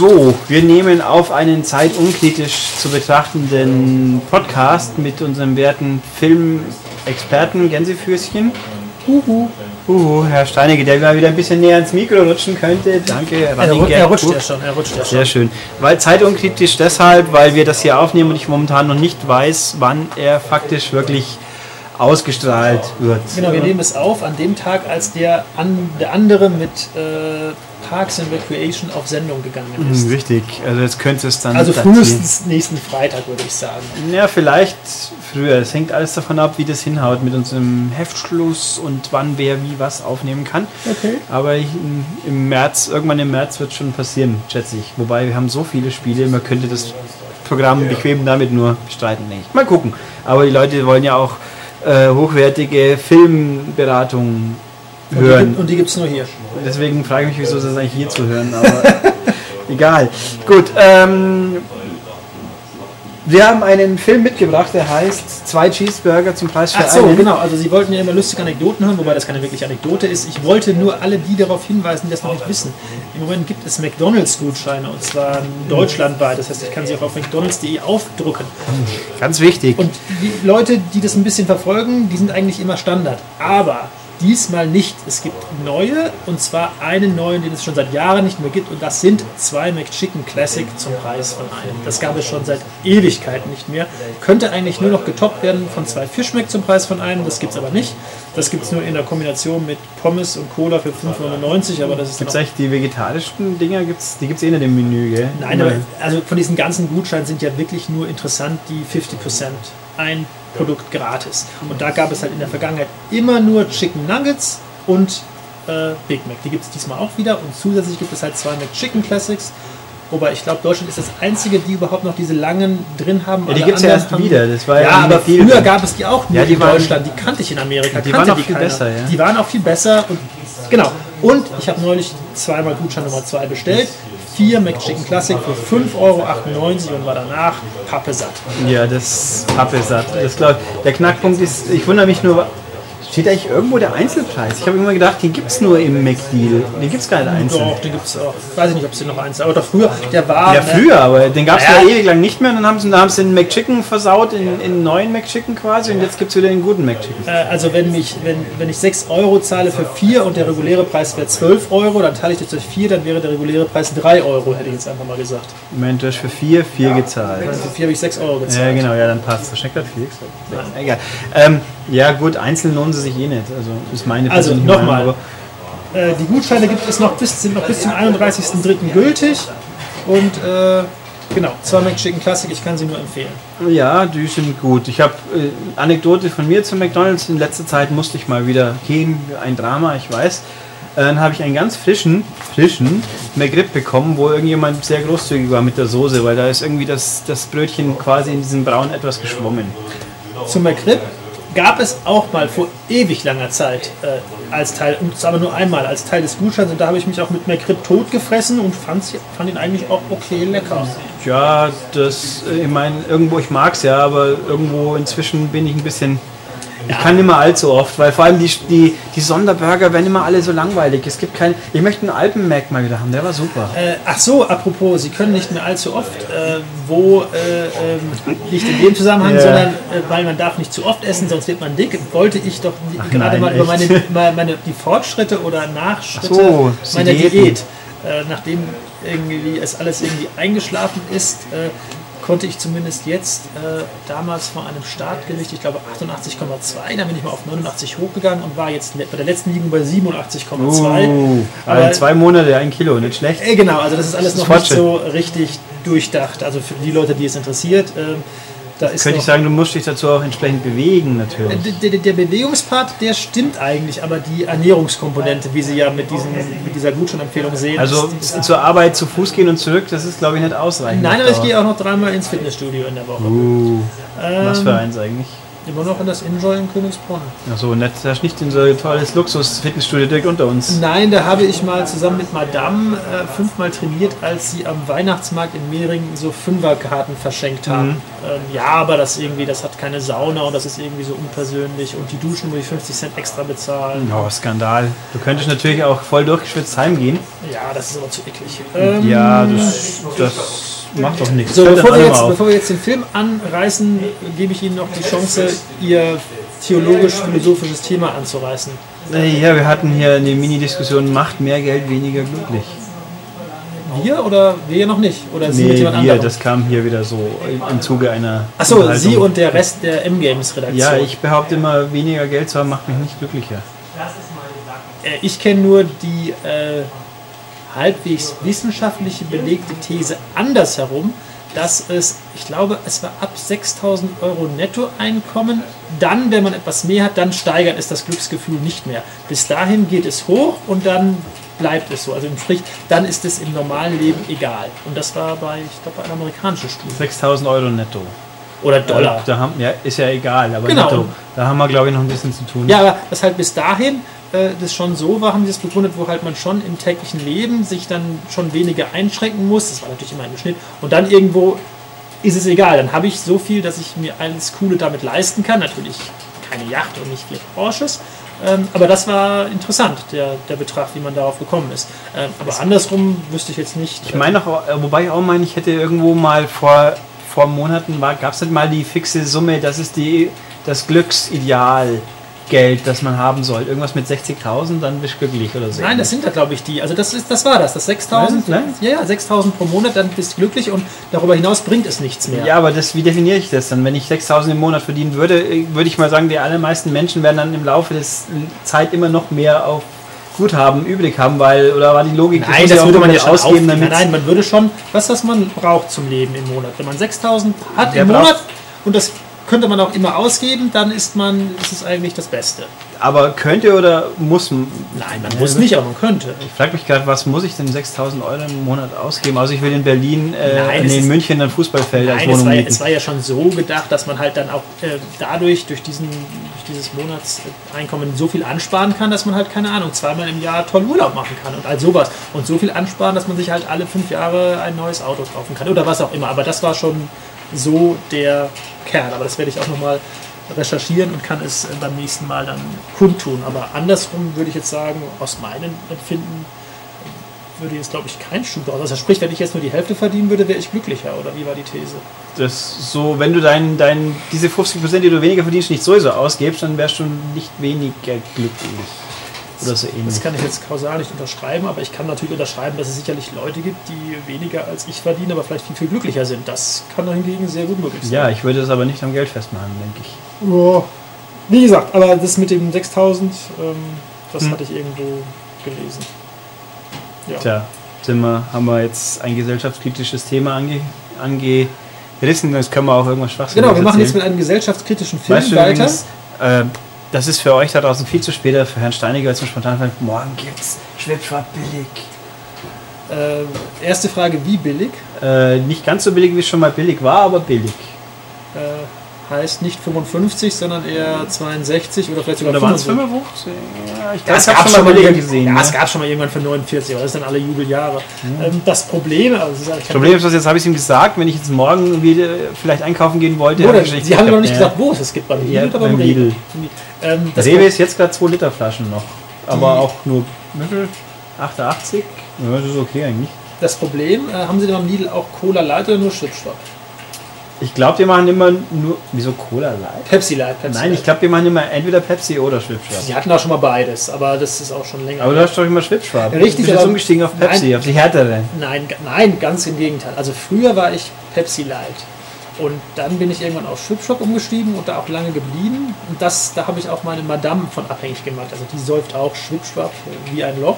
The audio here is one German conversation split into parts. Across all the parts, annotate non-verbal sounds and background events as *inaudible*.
So, wir nehmen auf einen zeitunkritisch zu betrachtenden Podcast mit unserem werten Filmexperten Gänsefüßchen. Huhu. Huhu, Herr Steinecke, der mal wieder ein bisschen näher ans Mikro rutschen könnte. Danke, Er, er rutscht ja schon, er rutscht ja schon. Sehr schön. Weil zeitunkritisch deshalb, weil wir das hier aufnehmen und ich momentan noch nicht weiß, wann er faktisch wirklich ausgestrahlt wird. Genau, wir nehmen es auf an dem Tag, als der, an, der andere mit äh, Parks and Recreation auf Sendung gegangen ist. Hm, Richtig, also jetzt könnte es dann. Also frühestens nächsten Freitag, würde ich sagen. Ja, vielleicht früher. Es hängt alles davon ab, wie das hinhaut mit unserem Heftschluss und wann wer wie was aufnehmen kann. Okay. Aber im- im März, irgendwann im März wird schon passieren, schätze ich. Wobei wir haben so viele Spiele, man könnte das Programm bequem damit nur bestreiten, denke ich. Mal gucken. Aber die Leute wollen ja auch äh, hochwertige Filmberatung Und die, hören. gibt- und die gibt es nur hier. Deswegen frage ich mich, wieso ist das eigentlich hier zu hören, aber *laughs* egal. Gut, ähm, wir haben einen Film mitgebracht, der heißt Zwei Cheeseburger zum Preis für Ach so, einen. genau. Also Sie wollten ja immer lustige Anekdoten hören, wobei das keine wirkliche Anekdote ist. Ich wollte nur alle die darauf hinweisen, die das noch nicht wissen. Im Moment gibt es McDonalds-Gutscheine und zwar deutschlandweit. Das heißt, ich kann sie auch auf McDonalds.de aufdrucken. Ganz wichtig. Und die Leute, die das ein bisschen verfolgen, die sind eigentlich immer Standard. Aber diesmal nicht. Es gibt neue und zwar einen neuen, den es schon seit Jahren nicht mehr gibt und das sind zwei McChicken Classic zum Preis von einem. Das gab es schon seit Ewigkeiten nicht mehr. Könnte eigentlich nur noch getoppt werden von zwei Fischmeck zum Preis von einem. Das gibt es aber nicht. Das gibt es nur in der Kombination mit Pommes und Cola für 5,99, aber das ist Gibt es eigentlich die vegetarischen Dinger? Gibt's, die gibt es eh nicht im Menü, gell? Nein, aber also von diesen ganzen Gutscheinen sind ja wirklich nur interessant die 50% ein Produkt gratis. Und da gab es halt in der Vergangenheit immer nur Chicken Nuggets und äh, Big Mac. Die gibt es diesmal auch wieder und zusätzlich gibt es halt zwei McChicken Classics. Wobei ich glaube, Deutschland ist das einzige, die überhaupt noch diese langen drin haben. Ja, die Alle gibt's ja erst haben- wieder. Das war ja ja, aber viel früher drin. gab es die auch nur Ja, die in waren- Deutschland. Die kannte ich in Amerika. Die waren auch die viel keiner. besser, ja. Die waren auch viel besser und genau. Und ich habe neulich zweimal Gutschein Nummer 2 bestellt. Vier McChicken Classic für 5,98 Euro und war danach Pappe satt. Ja, das Pappe satt. Das glaub, der Knackpunkt ist, ich wundere mich nur, steht eigentlich irgendwo der Einzelpreis? Ich habe immer gedacht, den gibt es nur im McDeal. Den gibt es gar nicht einzeln. Doch, den gibt es auch. Weiß ich nicht, ob es den noch eins aber doch früher, der war. Ja, ne, früher, aber den gab es Ja. ja ewig lang nicht mehr. Und dann haben sie, dann haben sie den McChicken versaut in, in neuen McChicken quasi. Und jetzt gibt es wieder den guten McChicken. Äh, Also wenn, mich, wenn, wenn ich 6 Euro zahle für 4 und der reguläre Preis wäre 12 Euro, dann teile ich das durch 4, dann wäre der reguläre Preis 3 Euro, hätte ich jetzt einfach mal gesagt. Moment, du hast für vier, vier gezahlt. Also für 4 habe ich 6 Euro Ja, gezahlt. genau, ja, dann passt. Das schmeckt halt viel. Egal. Ähm, ja, gut, einzeln lohnen sie sich eh nicht. Also, ist meine Also, nochmal. Äh, die Gutscheine gibt es noch bis, sind noch bis zum 31.03. gültig. Und äh, genau, zwei McChicken Classic, ich kann sie nur empfehlen. Ja, die sind gut. Ich habe äh, Anekdote von mir zu McDonalds. In letzter Zeit musste ich mal wieder gehen. Ein Drama, ich weiß. Äh, Dann habe ich einen ganz frischen, frischen McRib bekommen, wo irgendjemand sehr großzügig war mit der Soße, weil da ist irgendwie das, das Brötchen quasi in diesem Braun etwas geschwommen. Zum McRib gab es auch mal vor ewig langer Zeit äh, als Teil, und zwar aber nur einmal als Teil des Gutscheins. Und da habe ich mich auch mit McRib totgefressen und fand, fand ihn eigentlich auch okay lecker. Ja, das, äh, ich meine, irgendwo, ich mag es ja, aber irgendwo inzwischen bin ich ein bisschen. Ich kann nicht mehr allzu oft, weil vor allem die, die, die Sonderburger werden immer alle so langweilig. Es gibt keinen. Ich möchte einen Alpen-Mac mal wieder haben, der war super. Äh, ach so, apropos, Sie können nicht mehr allzu oft, äh, wo äh, ähm, nicht in dem Zusammenhang, Ja. sondern äh, weil man darf nicht zu oft essen, sonst wird man dick. Wollte ich doch die- gerade nein, mal über meine, mal meine die Fortschritte oder Nachschritte Ach so, meiner Diäten. Diät, äh, nachdem irgendwie es alles irgendwie eingeschlafen ist. Äh, konnte ich zumindest jetzt äh, damals vor einem Startgewicht, ich glaube 88,2, dann bin ich mal auf 89 hochgegangen und war jetzt bei der letzten Ligung bei 87,2. Uh, also zwei Monate, ein Kilo, nicht schlecht. Äh, Genau, also das ist alles Das ist noch nicht so richtig durchdacht. Also für die Leute, die es interessiert, ähm, da ist Könnte ich sagen, du musst dich dazu auch entsprechend bewegen, natürlich. der, der, der Bewegungspart, der stimmt eigentlich, aber die Ernährungskomponente, wie Sie ja mit, diesen, mit dieser Gutscheinempfehlung sehen, Also ist, zur Arbeit zu Fuß gehen und zurück, das ist glaube ich nicht ausreichend. nein, aber ich gehe auch noch dreimal ins Fitnessstudio in der Woche. Uh, was Ähm, für eins eigentlich? Immer noch in das Enjoy in Königsbrunn. Achso, nett, da ist nicht in so ein tolles Luxus-Fitnessstudio direkt unter uns. Nein, da habe ich mal zusammen mit Madame äh, fünfmal trainiert, als sie am Weihnachtsmarkt in Mehringen so Fünferkarten verschenkt haben. Mhm. Ähm, ja, aber das irgendwie, das hat keine Sauna und das ist irgendwie so unpersönlich und die Duschen muss ich 50 Cent extra bezahlen. Oh, Skandal. Du könntest natürlich auch voll durchgeschwitzt heimgehen. Ja, das ist aber zu eklig. Ähm, Ja, das, das macht doch nichts. So, bevor wir, jetzt, bevor wir jetzt den Film anreißen, gebe ich Ihnen noch die Chance, Ihr theologisch-philosophisches Thema anzureißen. Ja, wir hatten hier eine Mini-Diskussion, macht mehr Geld weniger glücklich. Wir oder wir noch nicht? Oder Sie mit Nee, jemand wir, anderem? das kam hier wieder so im, Zuge einer Achso. Sie und der Rest der M-Games-Redaktion. Ja, ich behaupte immer, weniger Geld zu haben, macht mich nicht glücklicher. Äh, ich kenne nur die äh, halbwegs wissenschaftliche belegte These andersherum, dass es, ich glaube, es war ab 6000 Euro Nettoeinkommen, dann, wenn man etwas mehr hat, dann steigert es das Glücksgefühl nicht mehr. Bis dahin geht es hoch und dann bleibt es so. Also im Strich, dann ist es im normalen Leben egal. Und das war bei, ich glaube, bei einer amerikanischen Studie. 6000 Euro netto. Oder Dollar. Da haben, ja, ist ja egal, aber Genau. netto. Da haben wir, glaube ich, noch ein bisschen zu tun. Ja, aber das halt bis dahin äh, das schon so war, haben sie das begründet, wo halt man schon im täglichen Leben sich dann schon weniger einschränken muss. Das war natürlich immer im Schnitt. Und dann irgendwo ist es egal. Dann habe ich so viel, dass ich mir alles Coole damit leisten kann. Natürlich keine Yacht und nicht vier Porsches. Ähm, aber das war interessant, der, der Betrag, wie man darauf gekommen ist. Ähm, aber andersrum wüsste ich jetzt nicht. Ich meine auch, äh, wobei ich auch meine, ich hätte irgendwo mal vor, vor Monaten, gab es nicht mal die fixe Summe, das ist die, das Glücksideal Geld, das man haben soll. Irgendwas mit 60.000, dann bist du glücklich oder so. Nein, das sind da glaube ich die. Also das ist, das war das, das 6000. Nein, nein. Ja, ja, 6000 pro Monat, dann bist du glücklich und darüber hinaus bringt es nichts mehr. Ja, aber das, wie definiere ich das dann? Wenn ich 6.000 im Monat verdienen würde, äh, würde ich mal sagen, die allermeisten Menschen werden dann im Laufe der Zeit immer noch mehr auf Guthaben übrig haben, weil, oder war die Logik, Nein, das auch würde man ja ausgeben. Nein, damit nein, man würde schon, was das man braucht zum Leben im Monat. Wenn man 6000 hat Wer im Monat und das könnte man auch immer ausgeben, dann ist man, ist es eigentlich das Beste. Aber könnte oder muss man? Nein, man muss nicht, aber man könnte. Ich frage mich gerade, was muss ich denn 6.000 Euro im Monat ausgeben? Also ich will in Berlin, äh, Nein, nee, es in München ein Fußballfeld als Nein, es Wohnung war, ja- mieten. es war ja schon so gedacht, dass man halt dann auch äh, dadurch, durch, diesen, durch dieses Monatseinkommen so viel ansparen kann, dass man halt, keine Ahnung, zweimal im Jahr toll Urlaub machen kann und all sowas. Und so viel ansparen, dass man sich halt alle fünf Jahre ein neues Auto kaufen kann oder was auch immer. Aber das war schon so der Kern. Aber das werde ich auch nochmal recherchieren und kann es äh, beim nächsten Mal dann kundtun. Aber andersrum würde ich jetzt sagen, aus meinem Empfinden würde jetzt, glaube ich, kein Schuh draus. Also sprich, wenn ich jetzt nur die Hälfte verdienen würde, wäre ich glücklicher, oder wie war die These? Das so, wenn du dein, dein, diese 50 Prozent, die du weniger verdienst, nicht sowieso ausgibst, dann wärst du nicht weniger glücklich. Oder so ähnlich. Das kann ich jetzt kausal nicht unterschreiben, aber ich kann natürlich unterschreiben, dass es sicherlich Leute gibt, die weniger als ich verdienen, aber vielleicht viel, viel glücklicher sind. Das kann hingegen sehr gut möglich sein. Ja, ich würde es aber nicht am Geld festmachen, denke ich. Ja. Wie gesagt, aber das mit dem 6000, ähm, das Hm. hatte ich irgendwo gelesen. Ja. Tja, sind wir, haben wir jetzt ein gesellschaftskritisches Thema ange, angerissen, jetzt können wir auch irgendwas Schwachsinniges Genau, wir machen jetzt erzählen. mit einem gesellschaftskritischen Film Weißt du weiter. übrigens, äh, das ist für euch da draußen viel zu spät, für Herrn Steiniger jetzt mal spontan fällt, morgen gibt's Schwipschwapp billig. Äh, erste Frage, wie billig? Äh, nicht ganz so billig, wie es schon mal billig war, aber billig. Äh, heißt nicht 55, sondern eher 62 oder vielleicht sogar Oder waren es 55. 55? Ja, ich glaube, es gab schon mal gesehen. Ja, ne? es gab schon mal irgendwann für 49, aber das sind alle Jubeljahre. Ähm, das Problem, also halt Das Problem ist, was jetzt habe ich ihm gesagt, wenn ich jetzt morgen wieder vielleicht einkaufen gehen wollte, Oder, hab ich Sie haben gesagt, noch nicht gesagt, wo es es gibt. Beim Lidl Ja, oder beim? Lidl. Ähm, das Rewe ist jetzt gerade 2 Liter Flaschen noch. Aber auch nur viel? 88? Ja, das ist okay eigentlich. Das Problem, äh, haben Sie denn beim Lidl auch Cola Light oder nur Schwipschwapp? Ich glaube, die machen immer nur. Wieso Cola Light? Pepsi Light, Pepsi Nein, ich Light. glaube, die machen immer entweder Pepsi oder Schwipschwapp. Sie hatten auch schon mal beides, aber das ist auch schon länger. Aber du hast doch immer Schwipschwapp. Richtig, Du bist umgestiegen auf Pepsi, Nein. auf die härtere. Nein, nein, ganz im Gegenteil. Also früher war ich Pepsi Light. Und dann bin ich irgendwann auf Schwipschwapp umgestiegen und da auch lange geblieben. Und das, da habe ich auch meine Madame von abhängig gemacht. Also die säuft auch Schwipschwapp äh, wie ein Loch.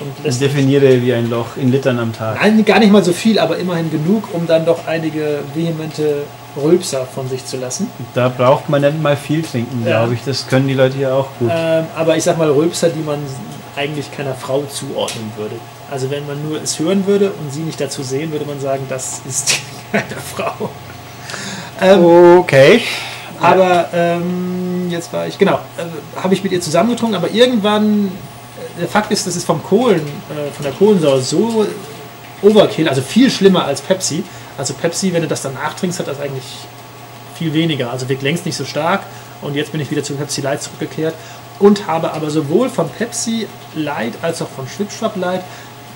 Und definiere wie ein Loch in Litern am Tag. Nein, gar nicht mal so viel, aber immerhin genug, um dann doch einige vehemente Rülpser von sich zu lassen. Da braucht man nicht mal viel trinken, Ja. glaube ich. Das können die Leute hier auch gut. Ähm, aber ich sag mal Rülpser, die man eigentlich keiner Frau zuordnen würde. Also wenn man nur es hören würde und sie nicht dazu sehen, würde man sagen, das ist *laughs* eine Frau. Ähm, Okay. Aber ähm, jetzt war ich, genau, äh, habe ich mit ihr zusammengetrunken, aber irgendwann, der Fakt ist, das ist vom Kohlen, äh, von der Kohlensäure so Overkill, also viel schlimmer als Pepsi. Also Pepsi, wenn du das dann nachtrinkst, hat das eigentlich viel weniger. Also wirkt längst nicht so stark. Und jetzt bin ich wieder zu Pepsi Light zurückgekehrt und habe aber sowohl von Pepsi Light als auch von Schwipschwap Light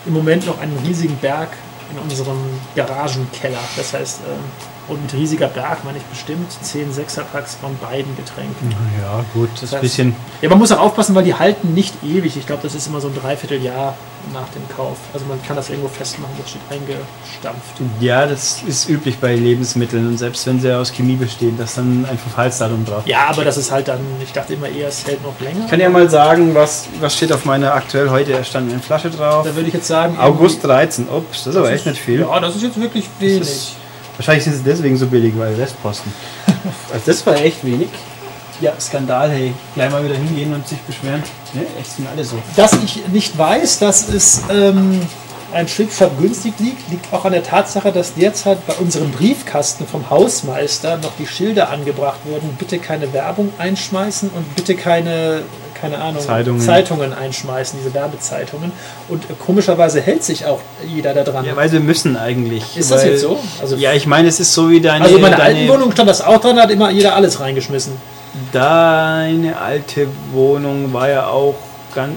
im Moment noch einen riesigen Berg in unserem Garagenkeller. Das heißt, ähm, und mit riesiger Berg meine ich bestimmt 10 Sechserpacks von beiden Getränken. Ja, gut, das ist Das ein bisschen. Ja, man muss auch aufpassen, weil die halten nicht ewig. Ich glaube, das ist immer so ein Dreivierteljahr nach dem Kauf. Also man kann das irgendwo festmachen, das steht eingestampft. Ja, das ist üblich bei Lebensmitteln und selbst wenn sie aus Chemie bestehen, dass dann ein Verfallsdatum drauf. Ja, aber das ist halt dann, ich dachte immer eher, es hält noch länger. Ich kann ja mal sagen, was, was steht auf meiner aktuell heute erstandenen Flasche drauf. Da würde ich jetzt sagen, August 13. Ups, das ist aber echt nicht viel. Ja, das ist jetzt wirklich wenig. Wahrscheinlich sind sie deswegen so billig, weil Restposten. *laughs* also das war echt wenig. Ja, Skandal, hey. Gleich mal wieder hingehen und sich beschweren. Ne, echt sind alle so. Dass ich nicht weiß, dass es ähm, ein Schwibschwab günstig liegt, liegt auch an der Tatsache, dass derzeit bei unserem Briefkasten vom Hausmeister noch die Schilder angebracht wurden, bitte keine Werbung einschmeißen und bitte keine, keine Ahnung, Zeitungen. Zeitungen einschmeißen, diese Werbezeitungen. Und komischerweise hält sich auch jeder da dran. Ja, weil sie müssen eigentlich. ist das weil, jetzt so? Also, Ja, ich meine, es ist so wie deine, also in meiner alten deine, Wohnung stand das auch dran, da hat immer jeder alles reingeschmissen. deine alte Wohnung war ja auch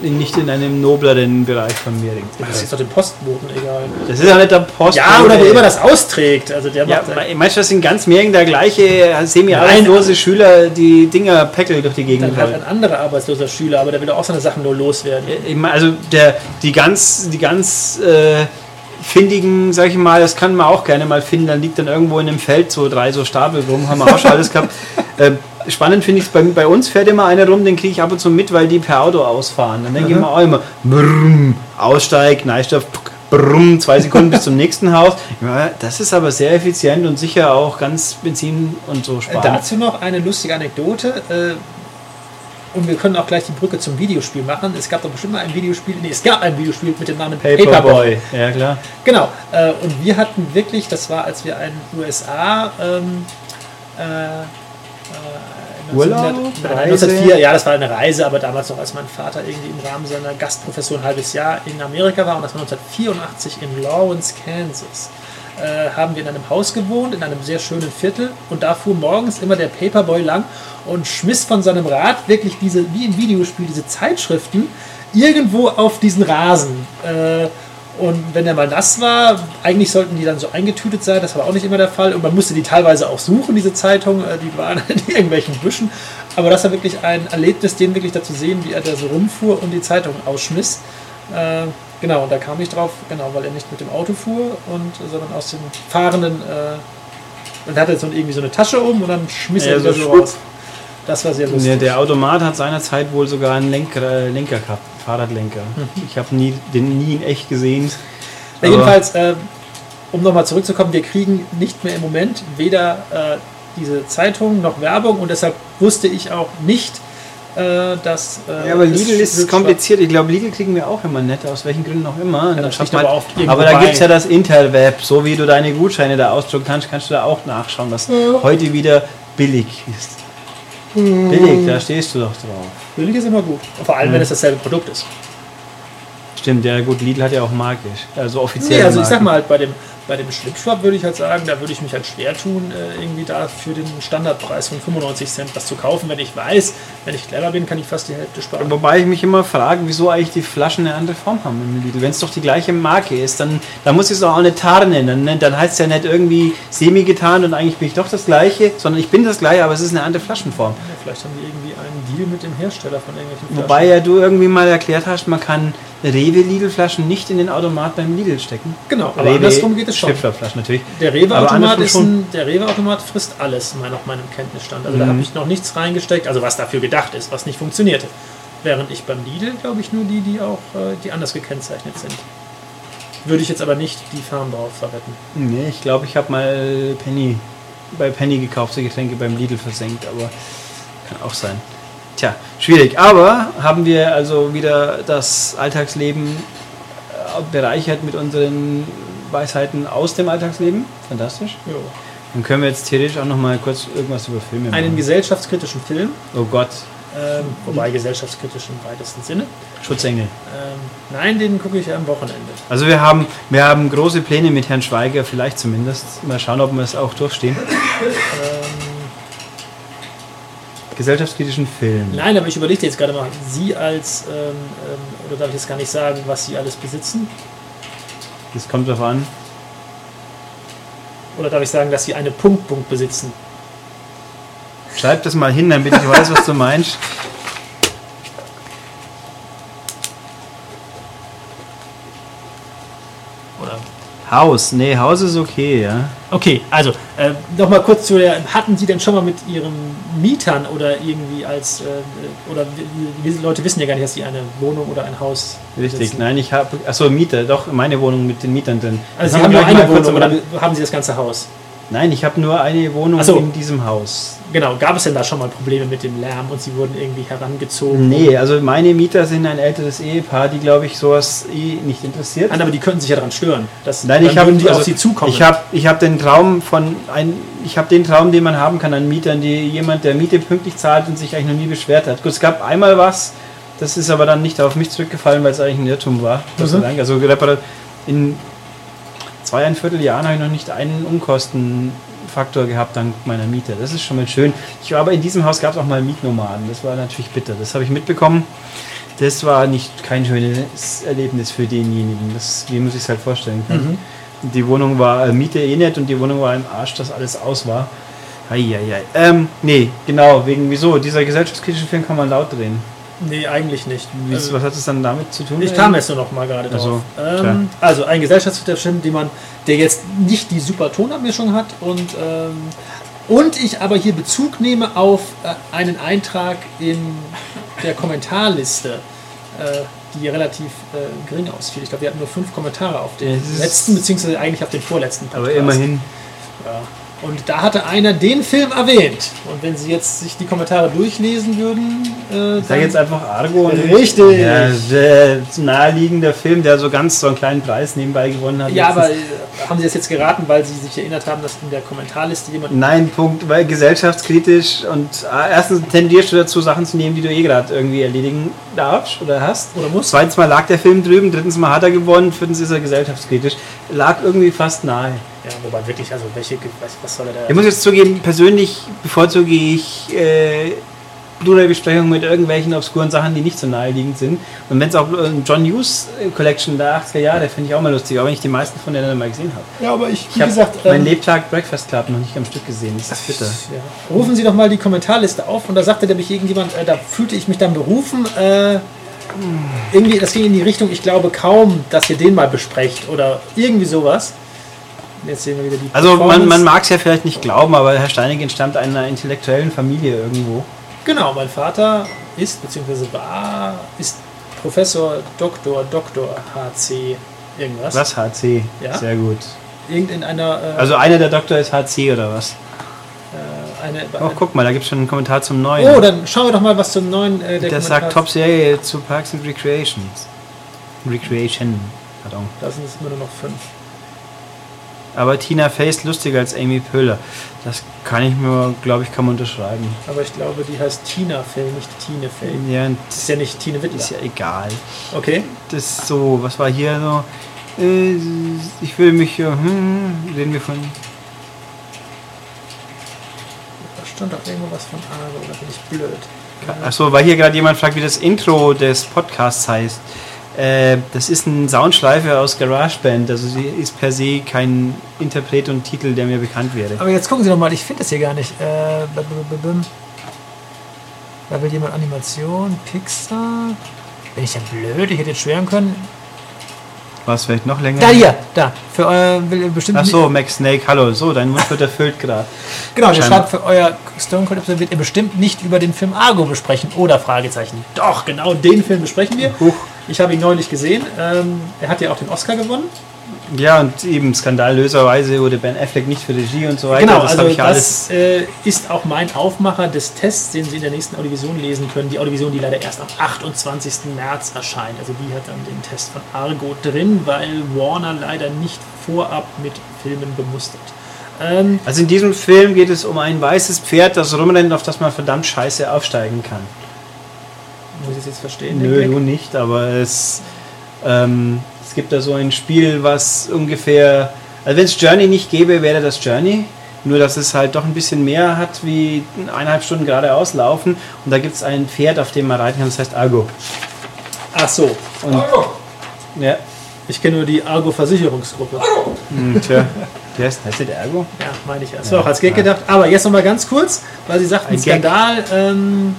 nicht in einem nobleren Bereich von mir. Das ist doch dem Postboten egal. Das ist ja nicht der Post. Ja, oder wer immer das austrägt. Also der Ja, meinst du, das sind ganz Märgen der gleiche semi-arbeitslose Schüler, die Dinger Päckel durch die Gegend dann halt rollen? ein anderer arbeitsloser Schüler, aber der will auch seine Sachen nur loswerden. Mein, Also der, die ganz, die ganz äh, findigen, sag ich mal, das kann man auch gerne mal finden, dann liegt dann irgendwo in einem Feld so drei so Stapel rum, haben wir auch schon alles gehabt. *laughs* Äh, spannend finde ich bei, bei uns fährt immer einer rum, den kriege ich ab und zu mit, weil die per Auto ausfahren. Dann denke ich mir auch immer, brrm, Aussteig, Neistoff, brumm, zwei Sekunden bis zum nächsten Haus. Ja, das ist aber sehr effizient und sicher auch ganz Benzin und so sparen. Dazu noch eine lustige Anekdote. Äh, und wir können auch gleich die Brücke zum Videospiel machen. Es gab doch bestimmt mal ein Videospiel, nee, es gab ein Videospiel mit dem Namen Paperboy. Paperboy, ja klar. Genau. Äh, und wir hatten wirklich, das war, als wir einen USA ähm, äh, äh, Urlaub? 1900 nein, Reise? 1904, ja, das war eine Reise, aber damals noch, als mein Vater irgendwie im Rahmen seiner Gastprofessur ein halbes Jahr in Amerika war und das war 1984 in Lawrence, Kansas. Äh, haben wir in einem Haus gewohnt, in einem sehr schönen Viertel und da fuhr morgens immer der Paperboy lang und schmiss von seinem Rad wirklich diese, wie im Videospiel, diese Zeitschriften irgendwo auf diesen Rasen. Äh, und wenn der mal nass war, eigentlich sollten die dann so eingetütet sein, das war auch nicht immer der Fall. Und man musste die teilweise auch suchen, diese Zeitung, äh, die waren *laughs* in irgendwelchen Büschen. Aber das war wirklich ein Erlebnis, den wirklich dazu sehen, wie er da so rumfuhr und die Zeitung ausschmiss. Äh, genau, und da kam ich drauf, genau, weil er nicht mit dem Auto fuhr, und, sondern aus dem fahrenden. Äh, und er hatte so irgendwie so eine Tasche um und dann schmiss Ja, er wieder so so raus. Das war sehr lustig. Ja, der Automat hat seinerzeit wohl sogar einen Lenker, äh, Lenker gehabt, Fahrradlenker. Ich habe nie, den nie in echt gesehen. Ja, jedenfalls, äh, um nochmal zurückzukommen, wir kriegen nicht mehr im Moment weder äh, diese Zeitung noch Werbung und deshalb wusste ich auch nicht, äh, dass. Äh, Ja, aber Lidl ist kompliziert. Ich glaube, Lidl kriegen wir auch immer nett, aus welchen Gründen auch immer. Dann das man- aber aber da gibt es ja das Interweb. So wie du deine Gutscheine da ausdrucken kannst, kannst du da auch nachschauen, was heute wieder billig ist. Billig, da stehst du doch drauf. Billig ist immer gut. Vor allem, Mhm. wenn es dasselbe Produkt ist. Stimmt, ja gut, Lidl hat ja auch magisch. Also offiziell. Nee, also ich sag mal, halt, bei dem, bei dem Schwipschwap würde ich halt sagen, da würde ich mich halt schwer tun, äh, irgendwie da für den Standardpreis von 95 Cent was zu kaufen, wenn ich weiß, wenn ich clever bin, kann ich fast die Hälfte sparen. Wobei ich mich immer frage, wieso eigentlich die Flaschen eine andere Form haben im Lidl. Wenn es doch die gleiche Marke ist, dann, dann muss ich es doch auch nicht tarnen. Dann, dann heißt es ja nicht irgendwie semi getarnt und eigentlich bin ich doch das gleiche, sondern ich bin das gleiche, aber es ist eine andere Flaschenform. Ja, vielleicht haben die irgendwie einen Deal mit dem Hersteller von irgendwelchen Flaschen. Wobei ja du irgendwie mal erklärt hast, man kann Rewe-Lidl-Flaschen nicht in den Automat beim Lidl stecken. Genau, aber andersrum geht es schon. Natürlich. Der Rewe-Automat Rewe-Automat frisst alles, mein- nach meinem Kenntnisstand. Also da Mhm. habe ich noch nichts reingesteckt, also was dafür gedacht ist, was nicht funktionierte. Während ich beim Lidl, glaube ich, nur die, die auch, äh, die anders gekennzeichnet sind. Würde ich jetzt aber nicht die Farm drauf verwetten. Nee, ich glaube, ich habe mal Penny bei Penny gekaufte Getränke beim Lidl versenkt, aber kann auch sein. Tja, schwierig. Aber haben wir also wieder das Alltagsleben äh, bereichert mit unseren Weisheiten aus dem Alltagsleben. Fantastisch. Jo. Dann können wir jetzt theoretisch auch noch mal kurz irgendwas über Filme machen. Einen gesellschaftskritischen Film, oh Gott, ähm, wobei gesellschaftskritisch im weitesten Sinne. Schutzengel. Ähm, nein, den gucke ich am Wochenende. Also wir haben, wir haben große Pläne mit Herrn Schweiger, vielleicht zumindest. Mal schauen, ob wir es auch durchstehen. Gesellschaftskritischen Film. nein, aber ich überlege jetzt gerade mal, Sie als, ähm, ähm, oder darf ich jetzt gar nicht sagen, was Sie alles besitzen? Das kommt darauf an. Oder darf ich sagen, dass Sie eine Punkt-Punkt besitzen? Schreib das mal hin, damit ich weiß, was du meinst. Oder Haus. Nee, Haus ist okay, ja. Okay, also äh, nochmal kurz zu der. Hatten Sie denn schon mal mit Ihren Mietern oder irgendwie als. Äh, oder die, die Leute wissen ja gar nicht, dass Sie eine Wohnung oder ein Haus Richtig. besitzen. Nein, ich habe. Achso, Mieter. Doch, meine Wohnung mit den Mietern drin. Also Das Sie haben nur eine kurz Wohnung am oder haben Sie das ganze Haus? Nein, ich habe nur eine Wohnung so. in diesem Haus. Genau, gab es denn da schon mal Probleme mit dem Lärm und Sie wurden irgendwie herangezogen? Nee, also meine Mieter sind ein älteres Ehepaar, die, glaube ich, sowas eh nicht interessiert. Nein, aber die könnten sich ja daran stören. Das, Nein, ich habe die also, auf Sie zukommen. Ich habe ich hab den Traum von ein, ich habe den Traum, den man haben kann an Mietern, die jemand, der Miete pünktlich zahlt und sich eigentlich noch nie beschwert hat. Gut, es gab einmal was, das ist aber dann nicht auf mich zurückgefallen, weil es eigentlich ein Irrtum war. Mhm. Dank. Also repara- in zweieinviertel Jahren habe ich noch nicht einen Unkostenfaktor gehabt dank meiner Miete. Das ist schon mal schön. Ich aber in diesem Haus gab es auch mal Mietnomaden. Das war natürlich bitter. Das habe ich mitbekommen. Das war nicht kein schönes Erlebnis für denjenigen. Das, wie muss ich es halt vorstellen. Mhm. Die Wohnung war äh, Miete eh nicht und die Wohnung war im Arsch, dass alles aus war. Eieiei. Ähm, nee, genau, wegen wieso? Dieser gesellschaftskritische Film kann man laut drehen. Nee, eigentlich nicht. Also, was hat es dann damit zu tun? ich kam jetzt nur noch mal gerade Ach so, drauf. klar. ähm, also ein gesellschaftskritischer Film, den man, der jetzt nicht die super Tonabmischung hat und ähm, und ich aber hier Bezug nehme auf äh, einen Eintrag in der Kommentarliste, äh, die relativ äh, gering ausfiel. Ich glaube, wir hatten nur fünf Kommentare auf den letzten, beziehungsweise eigentlich auf den vorletzten Aber immerhin. Ja. Und da hatte einer den Film erwähnt. Und wenn Sie jetzt sich die Kommentare durchlesen würden, äh, Ich sag jetzt einfach Argo. Richtig. Ja, sehr naheliegender Film, der so ganz so einen kleinen Preis nebenbei gewonnen hat. Ja, aber letztens. äh, haben Sie das jetzt geraten, weil Sie sich erinnert haben, dass in der Kommentarliste jemand. Nein, Punkt, weil gesellschaftskritisch und äh, erstens tendierst du dazu, Sachen zu nehmen, die du eh gerade irgendwie erledigen darfst oder hast. Oder muss? Zweitens Mal lag der Film drüben, drittens Mal hat er gewonnen, viertens ist er gesellschaftskritisch. Lag irgendwie fast nahe. Wobei wirklich, also welche, was, was soll er da. Ich muss jetzt zugeben, persönlich bevorzuge ich äh, Blu-ray-Besprechungen mit irgendwelchen obskuren Sachen, die nicht so naheliegend sind. Und wenn es auch äh, John Hughes äh, Collection der 80er Jahre, finde ich auch mal lustig, auch wenn ich die meisten von denen mal gesehen habe. ja, aber ich, Ich wie habe gesagt, mein ähm, Lebtag Breakfast Club noch nicht am Stück gesehen. Das ist bitter. ja. rufen Sie doch mal die Kommentarliste auf und da sagte nämlich irgendjemand, äh, da fühlte ich mich dann berufen, äh, irgendwie, das ging in die Richtung, ich glaube kaum, dass ihr den mal besprecht oder irgendwie sowas. Jetzt sehen wir wieder die Also man, man mag es ja vielleicht nicht glauben, aber Herr Steinig entstammt einer intellektuellen Familie irgendwo. Genau, mein Vater ist, beziehungsweise war, ist Professor, Doktor, Doktor, HC, irgendwas. Was? HC. Ja. Sehr gut. Irgend in einer, äh, Also einer der Doktor ist HC oder was? äh, eine, Oh, guck mal, da gibt es schon einen Kommentar zum neuen. oh, dann schauen wir doch mal, was zum neuen, äh, der der Kommentar- sagt Top-Serie zu Parks and Recreations. Recreation. Pardon. Da sind es immer nur noch fünf. Aber Tina Fey ist lustiger als Amy Pöhler. Das kann ich mir, glaube ich, kann man unterschreiben. Aber ich glaube, die heißt Tina Fey, nicht Tine Fey. Ja, Das ist ja nicht Tine Wittler. ist ja egal. Okay. Das ist so, was war hier so? Äh, Ich will mich, äh, hm, reden wir von. Da stand doch irgendwo was von Argo, oder bin ich blöd? Achso, weil hier gerade jemand fragt, wie das Intro des Podcasts heißt. Äh, das ist eine Soundschleife aus GarageBand, also sie ist per se kein Interpret und Titel, der mir bekannt wäre. Aber jetzt gucken Sie doch mal, ich finde das hier gar nicht. Äh, da will jemand Animation, Pixar. Bin ich ja blöd, ich hätte jetzt schweren können. War es vielleicht noch länger? Da hier, da. Für euer will bestimmt. Achso, Max Snake, hallo. So, dein Mund wird erfüllt gerade. Genau, der schreibt für euer Stone Cold Episode wird ihr bestimmt nicht über den Film Argo besprechen oder Fragezeichen. Doch, genau den Film besprechen wir. Huch. Ich habe ihn neulich gesehen. Ähm, er hat ja auch den Oscar gewonnen. Ja, und eben skandalöserweise wurde Ben Affleck nicht für Regie und so weiter. Genau, das also habe ich das äh, ist auch mein Aufmacher des Tests, den Sie in der nächsten Audiovision lesen können. Die Audiovision, die leider erst am 28. März erscheint. Also die hat dann den Test von Argo drin, weil Warner leider nicht vorab mit Filmen bemustert. Ähm, Also in diesem Film geht es um ein weißes Pferd, das rumrennt, auf das man verdammt scheiße aufsteigen kann. Das jetzt verstehen? Nö, du nicht, aber es, ähm, es gibt da so ein Spiel, was ungefähr, also wenn es Journey nicht gäbe, wäre das Journey. Nur, dass es halt doch ein bisschen mehr hat, wie eineinhalb Stunden geradeaus laufen. Und da gibt es ein Pferd, auf dem man reiten kann, das heißt Argo. Ach so, Und, ja, ich kenne nur die Argo-Versicherungsgruppe. hm, tja, der heißt, heißt der Argo? Ja, meine ich. Das war auch als Gag gedacht. Aber jetzt nochmal ganz kurz, weil Sie sagten. Skandal. Ähm,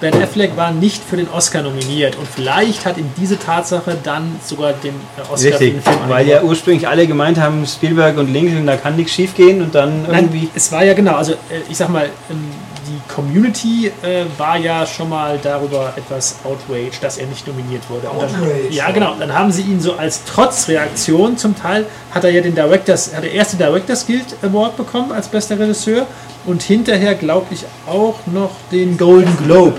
Ben Affleck war nicht für den Oscar nominiert und vielleicht hat ihm diese Tatsache dann sogar den äh, Oscar Richtig, für den Film weil ja ursprünglich alle gemeint haben, Spielberg und Lincoln, da kann nichts schief gehen und dann irgendwie. Nein, es war ja genau, also äh, ich sag mal, ähm, die Community äh, war ja schon mal darüber etwas outraged, dass er nicht nominiert wurde. Outraged, ja, genau. Dann haben sie ihn so als Trotzreaktion zum Teil, hat er ja den Directors, hat der erste Directors Guild Award bekommen als bester Regisseur und hinterher, glaube ich, auch noch den Golden Globe.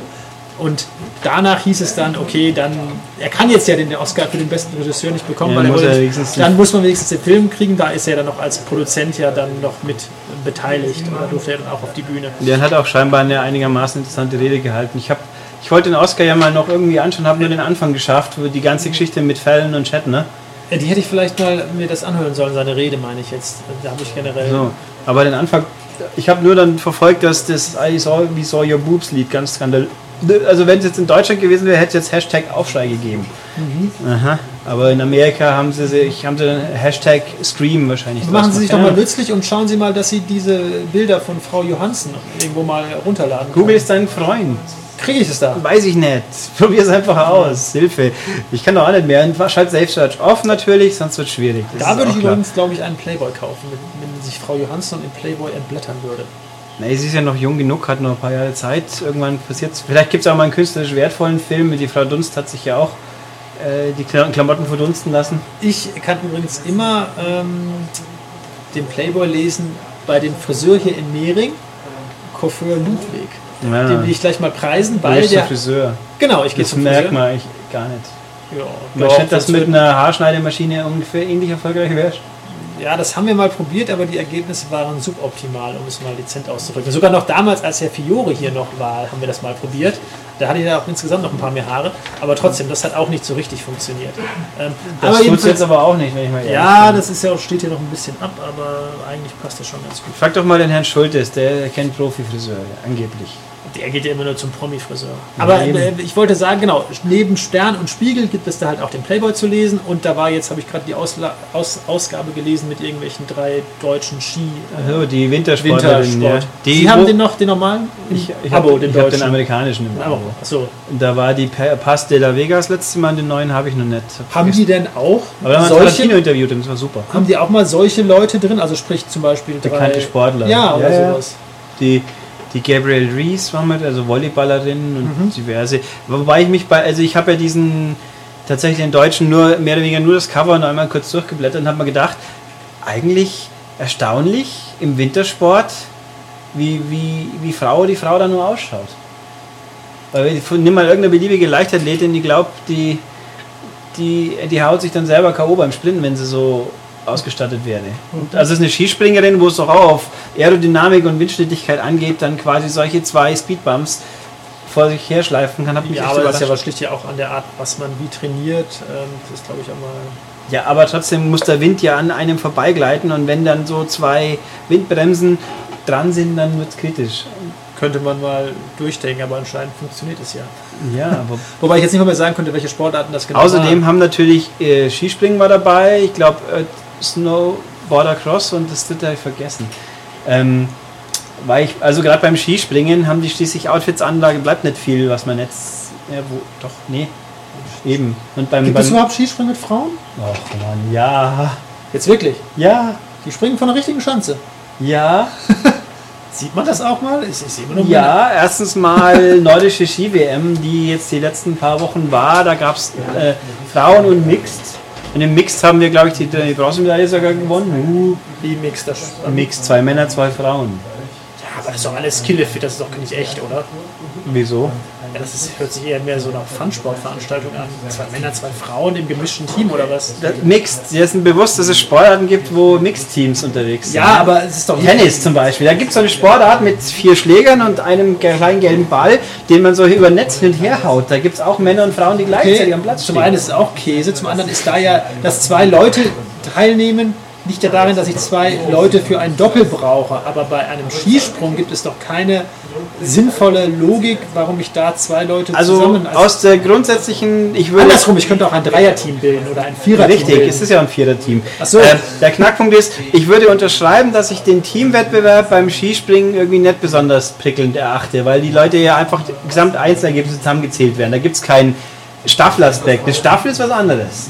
Und danach hieß es dann, okay, dann, er kann jetzt ja den Oscar für den besten Regisseur nicht bekommen, Ja, weil er muss er wollte- wenigstens dann muss man wenigstens den Film kriegen, da ist er dann noch als Produzent ja dann noch mit beteiligt oder durfte er dann auch auf die Bühne. Der hat auch scheinbar eine einigermaßen interessante Rede gehalten. Ich, hab, ich wollte den Oscar ja mal noch irgendwie anschauen, habe nur den Anfang geschafft, die ganze Geschichte mit Fallon und Chat, ne? Ja, die hätte ich vielleicht mal mir das anhören sollen, seine Rede meine ich jetzt. Da habe ich generell. So. Aber den Anfang, ich habe nur dann verfolgt, dass das I saw, We Saw Your Boobs Lied ganz skandal. Also wenn es jetzt in Deutschland gewesen wäre, hätte es jetzt Hashtag Aufschrei gegeben. Aha. Aber in Amerika haben sie sich, haben sie Hashtag Stream wahrscheinlich. Machen Sie sich doch mal nützlich und schauen Sie mal, dass Sie diese Bilder von Frau Johansen irgendwo mal runterladen. Google können. ist dein Freund. Kriege ich es da? Weiß ich nicht. *laughs* Probier es einfach aus. Hilfe. Ich kann doch auch nicht mehr. Schalt Safe Search off natürlich, sonst wird es schwierig. Das Da würde ich übrigens, glaube ich, einen Playboy kaufen, wenn, sich Frau Johansson in Playboy entblättern würde. Nee, sie ist ja noch jung genug, hat noch ein paar Jahre Zeit. Irgendwann passiert Vielleicht gibt es auch mal einen künstlerisch wertvollen Film. Die Frau Dunst hat sich ja auch äh, die Kla- Klamotten verdunsten lassen. Ich kann übrigens immer ähm, den Playboy lesen bei dem Friseur hier in Mehring, Coiffeur Ludwig. Ja. Den will ich gleich mal preisen, weil der. Friseur. Genau, ich gehe Das zum merkt Friseur. man ich gar nicht. Ja, Man doch, das mit einer Haarschneidemaschine ungefähr ähnlich erfolgreich wärst. Ja, das haben wir mal probiert, aber die Ergebnisse waren suboptimal, um es mal dezent auszudrücken. Sogar noch damals, als Herr Fiore hier noch war, haben wir das mal probiert. Da hatte ich ja auch insgesamt noch ein paar mehr Haare, aber trotzdem, das hat auch nicht so richtig funktioniert. Ähm, Das tut jetzt aber auch nicht, wenn ich mal ja, bin. das ist ja auch, steht hier noch ein bisschen ab, aber eigentlich passt das schon ganz gut. Frag doch mal den Herrn Schultes, der kennt Profifriseure, angeblich. Der geht ja immer nur zum Promi-Friseur. Aber äh, ich wollte sagen, genau, neben Stern und Spiegel gibt es da halt auch den Playboy zu lesen und da war jetzt, habe ich gerade die Ausla Aus Ausgabe gelesen mit irgendwelchen drei deutschen Ski. äh, Also die Wintersportlerin, ja. Wintersport. Die, Sie haben den noch, den normalen? Ich, ich habe den hab den amerikanischen im Abo. Achso. Da war die Pa- Pass de la Vegas letztes Mal, den neuen habe ich noch nicht. Haben die denn auch Aber da haben wir solche, interviewt, das war super. haben die auch mal solche Leute drin? Also sprich zum Beispiel drei... Bekannte Sportler. Ja, oder Ja, ja. sowas. Die, die Gabrielle Reese war mit, also Volleyballerin und Mhm. diverse. Wobei ich mich bei, also ich habe ja diesen tatsächlich den Deutschen nur mehr oder weniger nur das Cover und einmal kurz durchgeblättert und habe mir gedacht, eigentlich erstaunlich im Wintersport, wie, wie, wie Frau die Frau da nur ausschaut. Weil nimm mal irgendeine beliebige Leichtathletin, die glaubt, die, die, die haut sich dann selber K.O. beim Sprinten, wenn sie so ausgestattet wäre. Und also es ist eine Skispringerin, wo es doch auch auf Aerodynamik und Windschnittigkeit angeht, dann quasi solche zwei Speedbumps vor sich herschleifen kann. Hab mich Ja, aber das ist ja aber schlicht ja auch an der Art, was man wie trainiert. Ähm, das ist, glaube ich, auch mal... ja, aber trotzdem muss der Wind ja an einem vorbeigleiten und wenn dann so zwei Windbremsen dran sind, dann wird es kritisch. Könnte man mal durchdenken, aber anscheinend funktioniert es ja. Ja, *laughs* aber Wobei ich jetzt nicht mal mehr sagen könnte, welche Sportarten das genau Außerdem waren. haben natürlich äh, Skispringen war dabei, ich glaube äh, Snowboarder Cross und das dritte habe ich vergessen. Ähm, weil ich, also gerade beim Skispringen haben die schließlich Outfits-Anlage, bleibt nicht viel, was man jetzt. Ja, wo, doch, nee. Eben. Und beim. Gibt beim es überhaupt Skispringen mit Frauen? Och Mann, ja. Jetzt wirklich. Ja. Die springen von der richtigen Schanze. Ja. *laughs* Sieht man das auch mal? Ich, ich immer nur Ja, erstens mal nordische Ski-WM, die jetzt die letzten paar Wochen war. Da gab es äh, Frauen und Mixed. Und im Mixed haben wir, glaube ich, die, die Bronzemedaille sogar gewonnen. Wie Mix das. Uh, Mixed, zwei Männer, zwei Frauen. Ja, aber das ist doch alles Skillefit, das ist doch nicht echt, oder? Wieso? Ja, das ist, hört sich eher mehr so nach Fun-Sportveranstaltung an. Zwei Männer, zwei Frauen im gemischten Team oder was? Das Mixed. Dir ist bewusst, dass es Sportarten gibt, wo Mixed-Teams unterwegs sind. Ja, aber es ist doch Tennis zum Beispiel. Da gibt es so eine Sportart mit vier Schlägern und einem kleinen gelben Ball, den man so über Netz hin und her haut. Da gibt es auch Männer und Frauen, die gleichzeitig Okay. am Platz Zum stehen. einen ist es auch Käse, zum anderen ist da ja, dass zwei Leute teilnehmen, liegt ja darin, dass ich zwei Leute für ein Doppel brauche. Aber bei einem Skisprung gibt es doch keine sinnvolle Logik, warum ich da zwei Leute Also zusammen. aus der grundsätzlichen, ich würde andersrum, ich könnte auch ein Dreierteam bilden oder ein Viererteam Richtig, bilden. es ist ja ein Viererteam. So. Ähm, der Knackpunkt ist, ich würde unterschreiben, dass ich den Teamwettbewerb beim Skispringen irgendwie nicht besonders prickelnd erachte, weil die Leute ja einfach gesamt Einzelergebnisse zusammengezählt werden. Da gibt es keinen Staffelaspekt. Eine Staffel ist was anderes.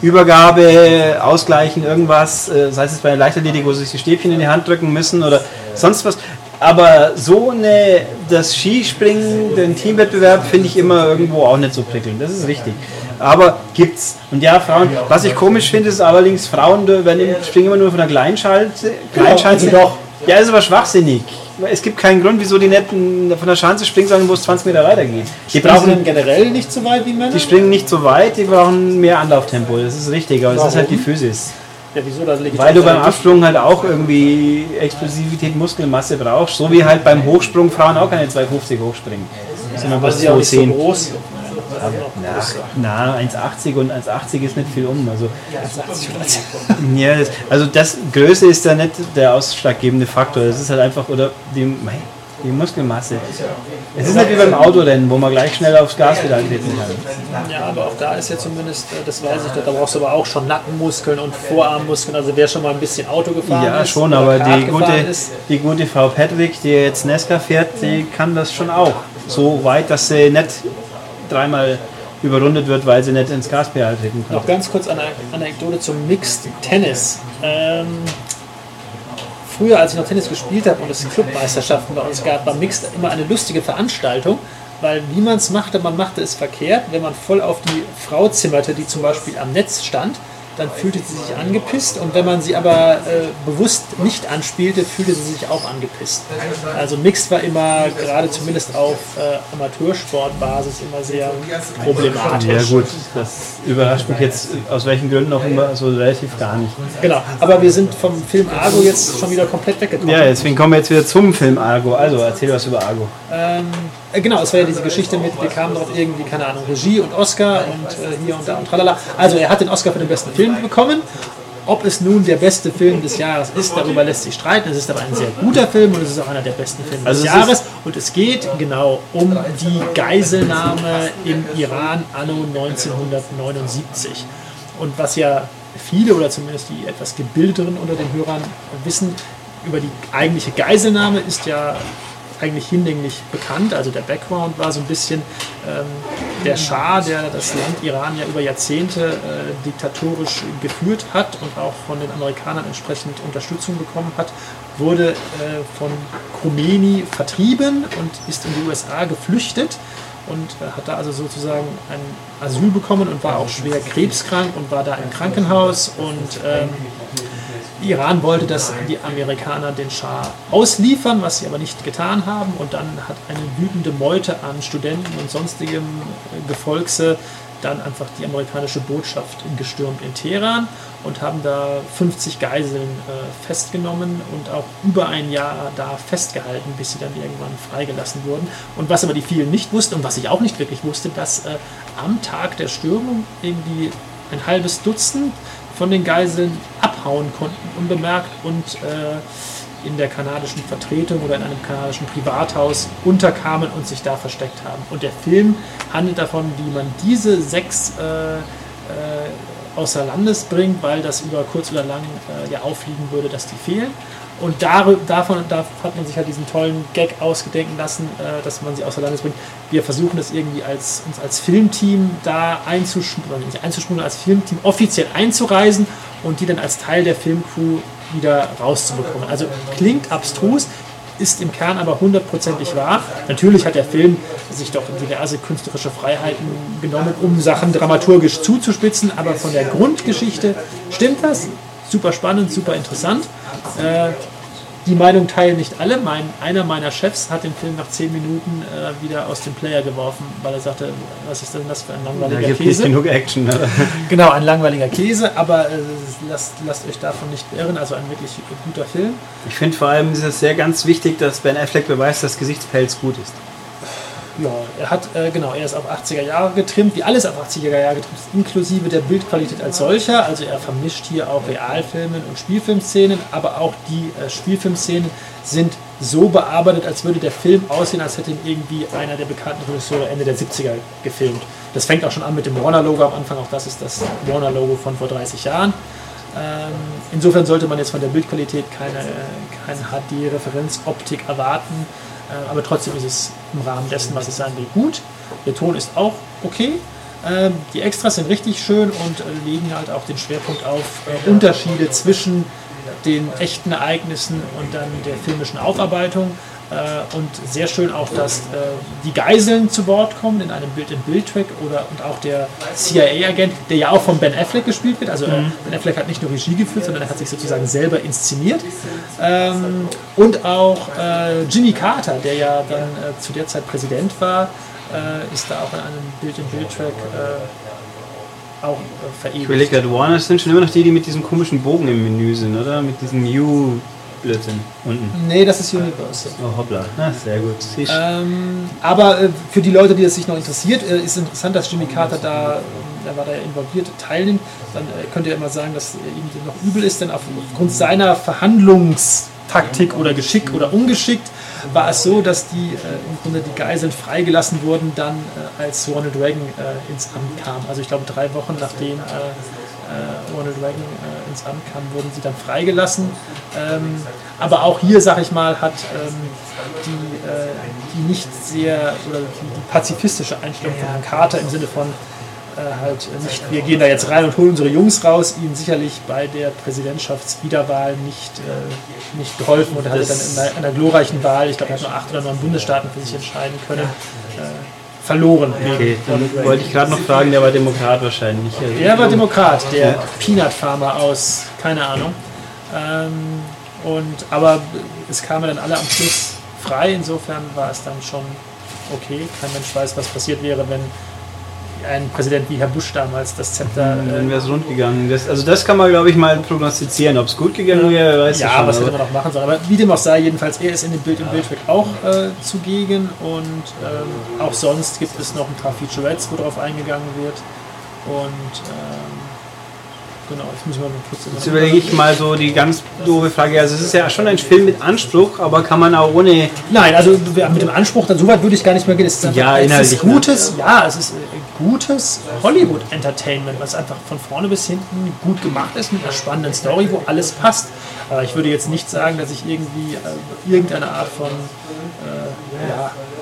Übergabe, Ausgleichen, irgendwas, äh, sei es bei der Leichtathletik, wo sie sich die Stäbchen in die Hand drücken müssen oder sonst was. Aber so eine, das Skispringen, den Teamwettbewerb finde ich immer irgendwo auch nicht so prickelnd. Das ist richtig. Aber gibt's. Und ja, Frauen, was ich komisch finde, ist allerdings, Frauen werden springen immer nur von der Kleinschalte. Kleinschanze. also doch. Ja, ist aber schwachsinnig. Es gibt keinen Grund, wieso die nicht von der Schanze springen sollen, wo es 20 Meter weitergeht. Die Brauchen brauchen generell nicht so weit wie Männer? die springen nicht so weit, die brauchen mehr Anlauftempo. Das ist richtig, aber es ist halt die Physis. Ja, wieso? Da lege ich Weil du beim Absprung halt auch irgendwie Explosivität, Muskelmasse brauchst, so wie halt beim Hochsprung Frauen auch keine 250 hochspringen, sondern was so 210. groß. Na, 1,80 und 1,80 ist nicht viel um. Also, ja, das, *laughs* also das Größe ist ja nicht der ausschlaggebende Faktor. Es ist halt einfach, oder die, mei, die Muskelmasse. Es ist nicht wie beim Autorennen, wo man gleich schnell aufs Gas wieder treten kann. Ja, aber auch da ist ja zumindest, äh, das weiß ich da brauchst du aber auch schon Nackenmuskeln und Vorarmmuskeln. Also wer schon mal ein bisschen Auto gefahren Ja, ist, schon, oder aber die gefahren gute, ist, die gute Frau Patrick, die jetzt Nesca fährt, die kann das schon auch. So weit, dass sie nicht dreimal überrundet wird, weil sie nicht ins Gaspedal treten kann. Noch ganz kurz eine Anekdote zum Mixed Tennis. Ähm, früher, als ich noch Tennis gespielt habe und es Clubmeisterschaften bei uns gab, war Mixed immer eine lustige Veranstaltung, weil wie man es machte, man machte es verkehrt. Wenn man voll auf die Frau zimmerte, die zum Beispiel am Netz stand, dann fühlte sie sich angepisst und wenn man sie aber äh, bewusst nicht anspielte, fühlte sie sich auch angepisst. Also Mixed war immer, gerade zumindest auf äh, Amateursportbasis, immer sehr problematisch. Ja gut, das überrascht mich jetzt aus welchen Gründen auch immer so relativ gar nicht. Genau, aber wir sind vom Film Argo jetzt schon wieder komplett weggekommen. Ja, deswegen kommen wir jetzt wieder zum Film Argo. Also erzähl was über Argo. Ähm, äh, genau, es war ja diese Geschichte mit, wir kamen drauf irgendwie, keine Ahnung, Regie und Oscar und äh, hier und da und tralala. Also er hat den Oscar für den besten Film bekommen. Ob es nun der beste Film des Jahres ist, darüber lässt sich streiten. Es ist aber ein sehr guter Film und es ist auch einer der besten Filme Also des es Jahres. Und es geht genau um die Geiselnahme im Iran anno 1979. Und was ja viele oder zumindest die etwas gebildeteren unter den Hörern wissen, über die eigentliche Geiselnahme ist ja eigentlich hinlänglich bekannt. Also der Background war so ein bisschen ähm, der Schah, der das Land Iran ja über Jahrzehnte äh, diktatorisch geführt hat und auch von den Amerikanern entsprechend Unterstützung bekommen hat, wurde äh, von Khomeini vertrieben und ist in die USA geflüchtet und äh, hat da also sozusagen ein Asyl bekommen und war auch schwer krebskrank und war da im Krankenhaus und ähm, Iran wollte, dass die Amerikaner den Schah ausliefern, was sie aber nicht getan haben. Und dann hat eine wütende Meute an Studenten und sonstigem Gefolgse dann einfach die amerikanische Botschaft gestürmt in Teheran und haben da 50 Geiseln äh, festgenommen und auch über ein Jahr da festgehalten, bis sie dann irgendwann freigelassen wurden. Und was aber die vielen nicht wussten und was ich auch nicht wirklich wusste, dass äh, am Tag der Stürmung irgendwie ein halbes Dutzend von den Geiseln abhauen konnten, unbemerkt und äh, in der kanadischen Vertretung oder in einem kanadischen Privathaus unterkamen und sich da versteckt haben. Und der Film handelt davon, wie man diese sechs äh, äh, außer Landes bringt, weil das über kurz oder lang äh, ja auffliegen würde, dass die fehlen. Und davon da hat man sich halt diesen tollen Gag ausgedenken lassen, äh, dass man sie außer Landes bringt. Wir versuchen das irgendwie als, uns als Filmteam da einzuschmuggeln, nicht einzuschmuggeln, als Filmteam offiziell einzureisen und die dann als Teil der Filmcrew wieder rauszubekommen. Also klingt abstrus, ist im Kern aber hundertprozentig wahr. Natürlich hat der Film sich doch diverse künstlerische Freiheiten genommen, um Sachen dramaturgisch zuzuspitzen, aber von der Grundgeschichte stimmt das. Super spannend, super interessant. Äh, Die Meinung teilen nicht alle. Mein, einer meiner Chefs hat den Film nach zehn Minuten äh, wieder aus dem Player geworfen, weil er sagte, was ist denn das für ein langweiliger gibt nicht Käse? genug Action. Oder? *laughs* Genau, ein langweiliger Käse, aber äh, lasst, lasst euch davon nicht irren. Also ein wirklich guter Film. Ich finde vor allem ist es sehr ganz wichtig, dass Ben Affleck beweist, dass Gesichtspelz gut ist. Ja, er hat, äh, genau, er ist auf 80er Jahre getrimmt, wie alles auf 80er Jahre getrimmt ist, inklusive der Bildqualität als solcher. Also er vermischt hier auch Realfilmen und Spielfilmszenen, aber auch die äh, Spielfilmszenen sind so bearbeitet, als würde der Film aussehen, als hätte ihn irgendwie einer der bekannten Regisseure Ende der 70er gefilmt. Das fängt auch schon an mit dem Warner-Logo am Anfang, auch das ist das Warner-Logo von vor 30 Jahren. Ähm, insofern sollte man jetzt von der Bildqualität keine, keine HD-Referenzoptik erwarten, äh, aber trotzdem ist es im Rahmen dessen, was es sein will, gut. Der Ton ist auch okay. Ähm, die Extras sind richtig schön und äh, legen halt auch den Schwerpunkt auf äh, Unterschiede zwischen den echten Ereignissen und dann der filmischen Aufarbeitung. Äh, und sehr schön auch, dass äh, die Geiseln zu Wort kommen in einem Bild-in-Bild-Track oder und auch der CIA-Agent, der ja auch von Ben Affleck gespielt wird. Also äh, Ben Affleck hat nicht nur Regie geführt, sondern er hat sich sozusagen selber inszeniert. Ähm, und auch äh, Jimmy Carter, der ja dann äh, zu der Zeit Präsident war, äh, ist da auch in einem Bild-in-Bild-Track auch äh, Ich verewigt. überlege gerade, Warner sind schon immer noch die, die mit diesem komischen Bogen im Menü sind, oder? Mit diesem New-Blödsinn unten. Nee, das ist Universal. Oh, hoppla. Na, sehr gut. Ähm, aber äh, für die Leute, die es sich noch interessiert, äh, ist interessant, dass Jimmy Carter da, ähm, da war da ja involviert, teilnimmt. Dann äh, könnt ihr immer sagen, dass äh, ihm noch übel ist, denn aufgrund seiner Verhandlungstaktik oder Geschick oder ungeschickt war es so, dass die äh, im Grunde die Geiseln freigelassen wurden, dann äh, als Ronald Reagan ins Amt kam. Also ich glaube drei Wochen nachdem äh, Ronald Reagan äh, ins Amt kam, wurden sie dann freigelassen. Ähm, aber auch hier, sag ich mal, hat ähm, die, äh, die nicht sehr oder die, pazifistische Einstellung von Herrn Carter im Sinne von äh, halt nicht, wir gehen da jetzt rein und holen unsere Jungs raus, ihnen sicherlich bei der Präsidentschaftswiederwahl nicht, äh, nicht geholfen und er hatte dann in einer, einer glorreichen Wahl, ich glaube, er hat nur acht oder neun Bundesstaaten für sich entscheiden können, äh, verloren. Okay, dann wollte ich gerade noch fragen, der war Demokrat wahrscheinlich. Also Er war Demokrat, der. Peanut Farmer aus, keine Ahnung. Ähm, und, aber es kamen dann alle am Schluss frei, insofern war es dann schon okay. Kein Mensch weiß, was passiert wäre, wenn ein Präsident wie Herr Bush damals das Zepter. Dann Äh, wäre es rund gegangen. Das, also das kann man, glaube ich, mal prognostizieren. Ob es gut gegangen wäre, weiß ich ja, schon. was hätte man noch machen sollen. Aber wie dem auch sei, jedenfalls, er ist in dem Bild im Bildtrack auch äh, zugegen und ähm, auch sonst gibt es noch ein paar Featurettes, wo drauf eingegangen wird. Und ähm, genau, jetzt müssen wir mal kurz Jetzt überlege ich mal so die ganz doofe Frage. Also es ist ja schon ein Film mit Anspruch, aber kann man auch ohne... Nein, also mit dem Anspruch, dann so weit würde ich gar nicht mehr gehen. Es ist, Ja, inhaltlich, ne? gutes, ja, es ist äh, gutes Hollywood-Entertainment, was einfach von vorne bis hinten gut gemacht ist mit einer spannenden Story, wo alles passt. Aber ich würde jetzt nicht sagen, dass ich irgendwie äh, irgendeine Art von, äh, ja, äh,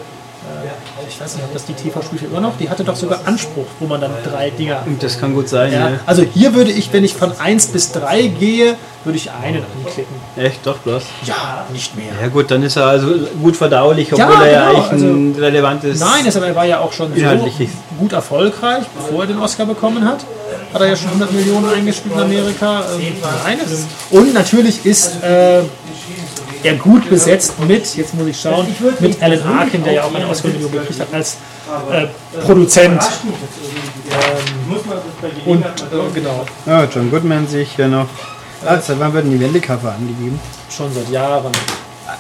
ich weiß nicht, ob das die TV-Spielfilm immer noch, die hatte doch sogar Anspruch, wo man dann drei Dinger Das kann gut sein, ja, ja. also hier würde ich, wenn ich von 1 bis 3 gehe, würde ich einen anklicken. Echt, doch bloß. Ja, nicht mehr. Ja gut, dann ist er also gut verdaulich, Ja, obwohl er ja genau, eigentlich ein relevantes... Nein, er war ja auch schon so gut erfolgreich, bevor er den Oscar bekommen hat. Hat er ja schon 100 Millionen eingespielt in Amerika. Ähm, nein, und natürlich ist äh, er gut besetzt mit, jetzt muss ich schauen, mit Alan Arkin, der ja auch eine Oscar-Million gekriegt hat, als äh, Produzent. Ähm, und äh, genau, Ja, John Goodman sehe ich hier noch. Ah, seit wann werden die Wendecover angegeben? schon seit Jahren.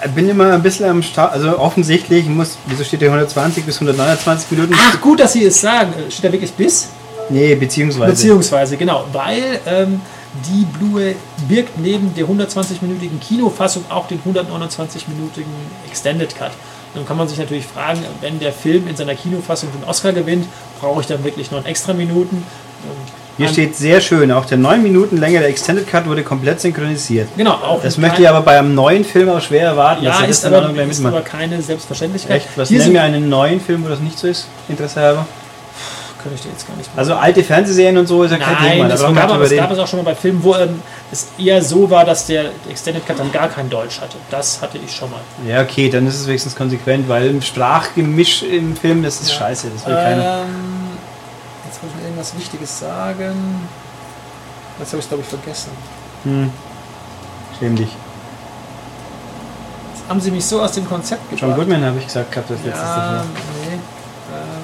Ich bin immer ein bisschen am Start, also offensichtlich muss, wieso steht hier 120 bis 129 Minuten? Ach, gut, dass Sie es sagen. Äh, Steht da wirklich bis? Nee, beziehungsweise. Beziehungsweise, genau, weil ähm, die Blu-ray birgt neben der 120-minütigen Kinofassung auch den 129-minütigen Extended Cut. Dann kann man sich natürlich fragen, wenn der Film in seiner Kinofassung den Oscar gewinnt, brauche ich dann wirklich noch extra Minuten? Hier steht sehr schön, auch der 9 Minuten Länge der Extended Cut wurde komplett synchronisiert. Genau, auch Das möchte ich aber bei einem neuen Film auch schwer erwarten, Ja, das ist dann aber, ist aber keine Selbstverständlichkeit. Echt? Was Hier nennen wir einen neuen Film, wo das nicht so ist? Interesse halber? Kann ich dir jetzt gar nicht Also alte Fernsehserien und so ist ja kein Thema. Nein, Da das gab, nicht aber, es gab es auch schon mal bei Filmen, wo ähm, es eher so war, dass der Extended Cut dann gar kein Deutsch hatte. Das hatte ich schon mal. Ja, okay, dann ist es wenigstens konsequent, weil im Sprachgemisch im Film, das ist scheiße. Das will keiner. Ähm, jetzt wollte ich mir irgendwas Wichtiges sagen. Jetzt habe ich es, glaube ich, vergessen. Hm. Schäm dich. haben sie mich so aus dem Konzept John gebracht. Goodman habe ich gesagt gehabt, das letzte Ja, Mal. nee. Ähm,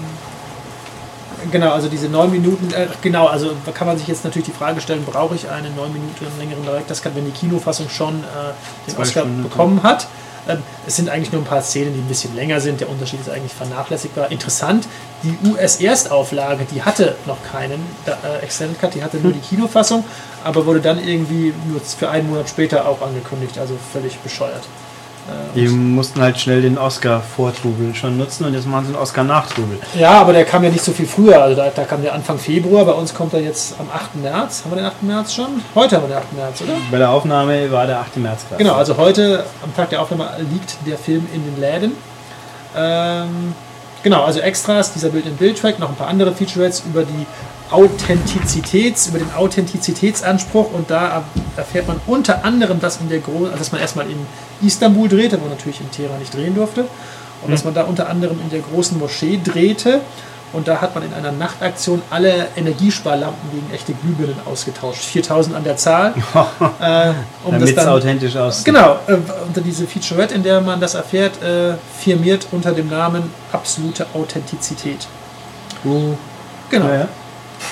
genau, also diese neun Minuten, äh, genau, also da kann man sich jetzt natürlich die Frage stellen, brauche ich eine neun Minuten längeren Director's Cut, wenn die Kinofassung schon äh, den Oscar Stunden, bekommen hat. Ähm, es sind eigentlich nur ein paar Szenen, die ein bisschen länger sind. Der Unterschied ist eigentlich vernachlässigbar. Interessant, die US-Erstauflage, die hatte noch keinen äh, Extended Cut, die hatte nur die Kinofassung, aber wurde dann irgendwie nur für einen Monat später auch angekündigt, also völlig bescheuert. Äh, Die mussten halt schnell den Oscar-Vortrubel schon nutzen und jetzt machen sie einen Oscar-Nachtrubel. Ja, aber der kam ja nicht so viel früher. Also da, da kam der Anfang Februar. Bei uns kommt er jetzt am 8. März. Haben wir den 8. März schon? Heute haben wir den 8. März, oder? Bei der Aufnahme war der 8. März gerade. Genau, also heute, am Tag der Aufnahme, liegt der Film in den Läden. Ähm, genau, also Extras, dieser Bild-in-Bild-Track, noch ein paar andere Featurettes über die Authentizitäts, über den Authentizitätsanspruch und da erfährt man unter anderem, dass in der Gro also dass man erstmal in Istanbul drehte, wo man natürlich in Teheran nicht drehen durfte, und dass man da unter anderem in der großen Moschee drehte und da hat man in einer Nachtaktion alle Energiesparlampen gegen echte Glühbirnen ausgetauscht, 4000 an der Zahl, *laughs* äh, um Damit es authentisch aussieht. Genau, äh, unter diese Featurette, in der man das erfährt, äh, firmiert unter dem Namen absolute Authentizität. Uh, Genau. ja, ja.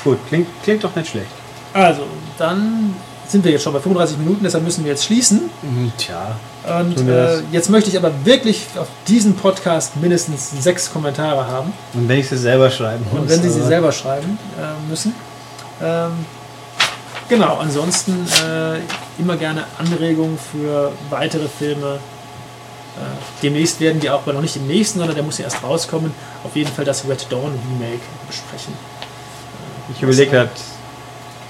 Gut, klingt, klingt doch nicht schlecht. Also, dann sind wir jetzt schon bei 35 Minuten, deshalb müssen wir jetzt schließen. Mhm, Tja. Und äh, jetzt möchte ich aber wirklich auf diesen Podcast mindestens sechs Kommentare haben. Und wenn ich sie selber schreiben muss. Und wenn Sie sie selber schreiben äh, müssen. Ähm, genau, ansonsten äh, immer gerne Anregungen für weitere Filme. Äh, demnächst werden wir auch, aber noch nicht im nächsten, sondern der muss ja erst rauskommen, auf jeden Fall das Red Dawn Remake besprechen. Ich überlege gerade,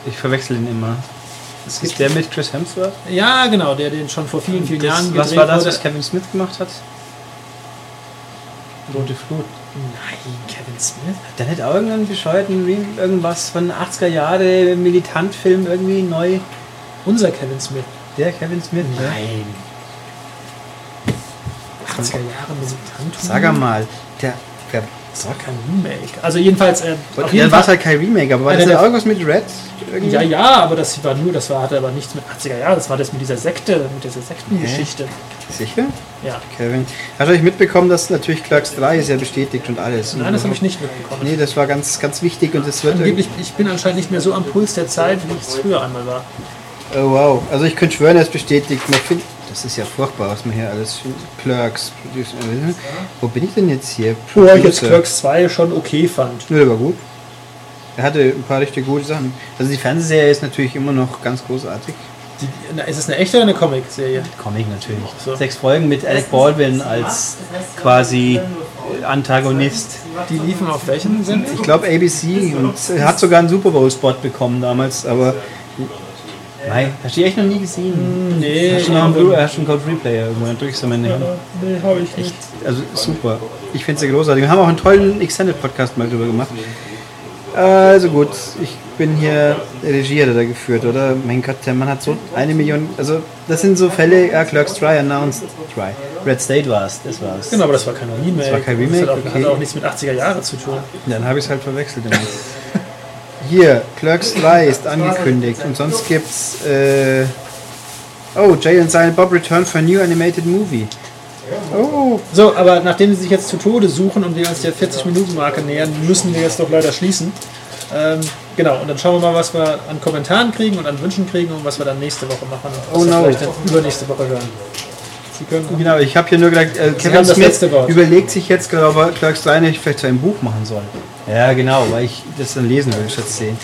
ich verwechsel ihn immer. Es Ist der mit Chris Hemsworth? ja, genau, der den schon vor vielen, vielen Das, Jahren was gedreht war das, wurde. was Kevin Smith gemacht hat? Rote Flut. Nein, Kevin Smith? Hat der nicht auch irgendeinen bescheuerten irgendwas von 80er Jahre Militantfilm irgendwie neu? Unser Kevin Smith. Der Kevin Smith, ne? 80er Jahre Musikantum. Sag mal, der, der Das war kein Remake. Also jedenfalls, äh, auf ja, war Fall halt kein Remake, aber war das der- irgendwas mit Red? Irgendwie? Ja, ja, aber das war nur, das war, hatte aber nichts mit 80er Jahren, das war das mit dieser Sekte, mit dieser Sektengeschichte. Sicher? Ja. Kevin. Hast du eigentlich mitbekommen, dass natürlich Clerks 3 ist ja bestätigt und alles? Nein, das habe ich nicht mitbekommen. Nee, das war ganz, ganz wichtig und das wird Angeblich, ich bin anscheinend nicht mehr so am Puls der Zeit, wie ich es früher einmal war. Oh wow. Also ich könnte schwören, er ist bestätigt. Man find, das ist ja furchtbar, was man hier alles Clerks, Producer, äh, Wo bin ich denn jetzt hier? Wo ich jetzt. Clerks 2 schon okay fand. Nö, der war gut. Er hatte ein paar richtig gute Sachen. Also die Fernsehserie ist natürlich immer noch ganz großartig. Die, na, ist es eine echte oder eine Comic-Serie? Comic natürlich. So. Sechs Folgen mit Alec Baldwin als quasi Antagonist. Die liefen auf welchen Sender? Ich glaube ABC und er hat sogar einen Super Bowl Spot bekommen damals, aber Nein, hast du die echt noch nie gesehen? Nee, Hast du noch einen, Blu hast du einen Code Replayer irgendwo? Dann drückst du mal in die Hand. nee habe ich nicht. Also super. Ich finde sie großartig. Wir haben auch einen tollen Extended Podcast mal drüber gemacht. Also gut, ich bin hier Regie hat er da geführt, oder? Mein Gott, der Mann hat so eine Million. Also das sind so Fälle. Ja, Clerks Try announced Try. Red State war es, das war's. Genau, aber das war kein Remake. Das war kein Remake, Das hat auch, okay. hat auch nichts mit 80er Jahre zu tun. Dann habe ich es halt verwechselt. Hier, Clerks 3 ist angekündigt und sonst gibt's. Äh, oh, Jay and Silent Bob return for a new animated movie. Oh, So, aber nachdem sie sich jetzt zu Tode suchen und wir uns der 40-Minuten-Marke nähern, müssen wir jetzt doch leider schließen. Ähm, genau, und dann schauen wir mal, was wir an Kommentaren kriegen und an Wünschen kriegen und was wir dann nächste Woche machen. Was Oh wir no. vielleicht dann übernächste Woche hören. Sie können Genau, ich habe hier nur gedacht, äh, Kevin Smith überlegt sich jetzt gerade, ob er 3 nicht vielleicht zu einem Buch machen soll. Ja, genau, weil ich das dann lesen will, statt sehen.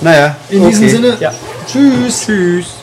Naja, in diesem okay. Sinne, Ja. tschüss. Tschüss.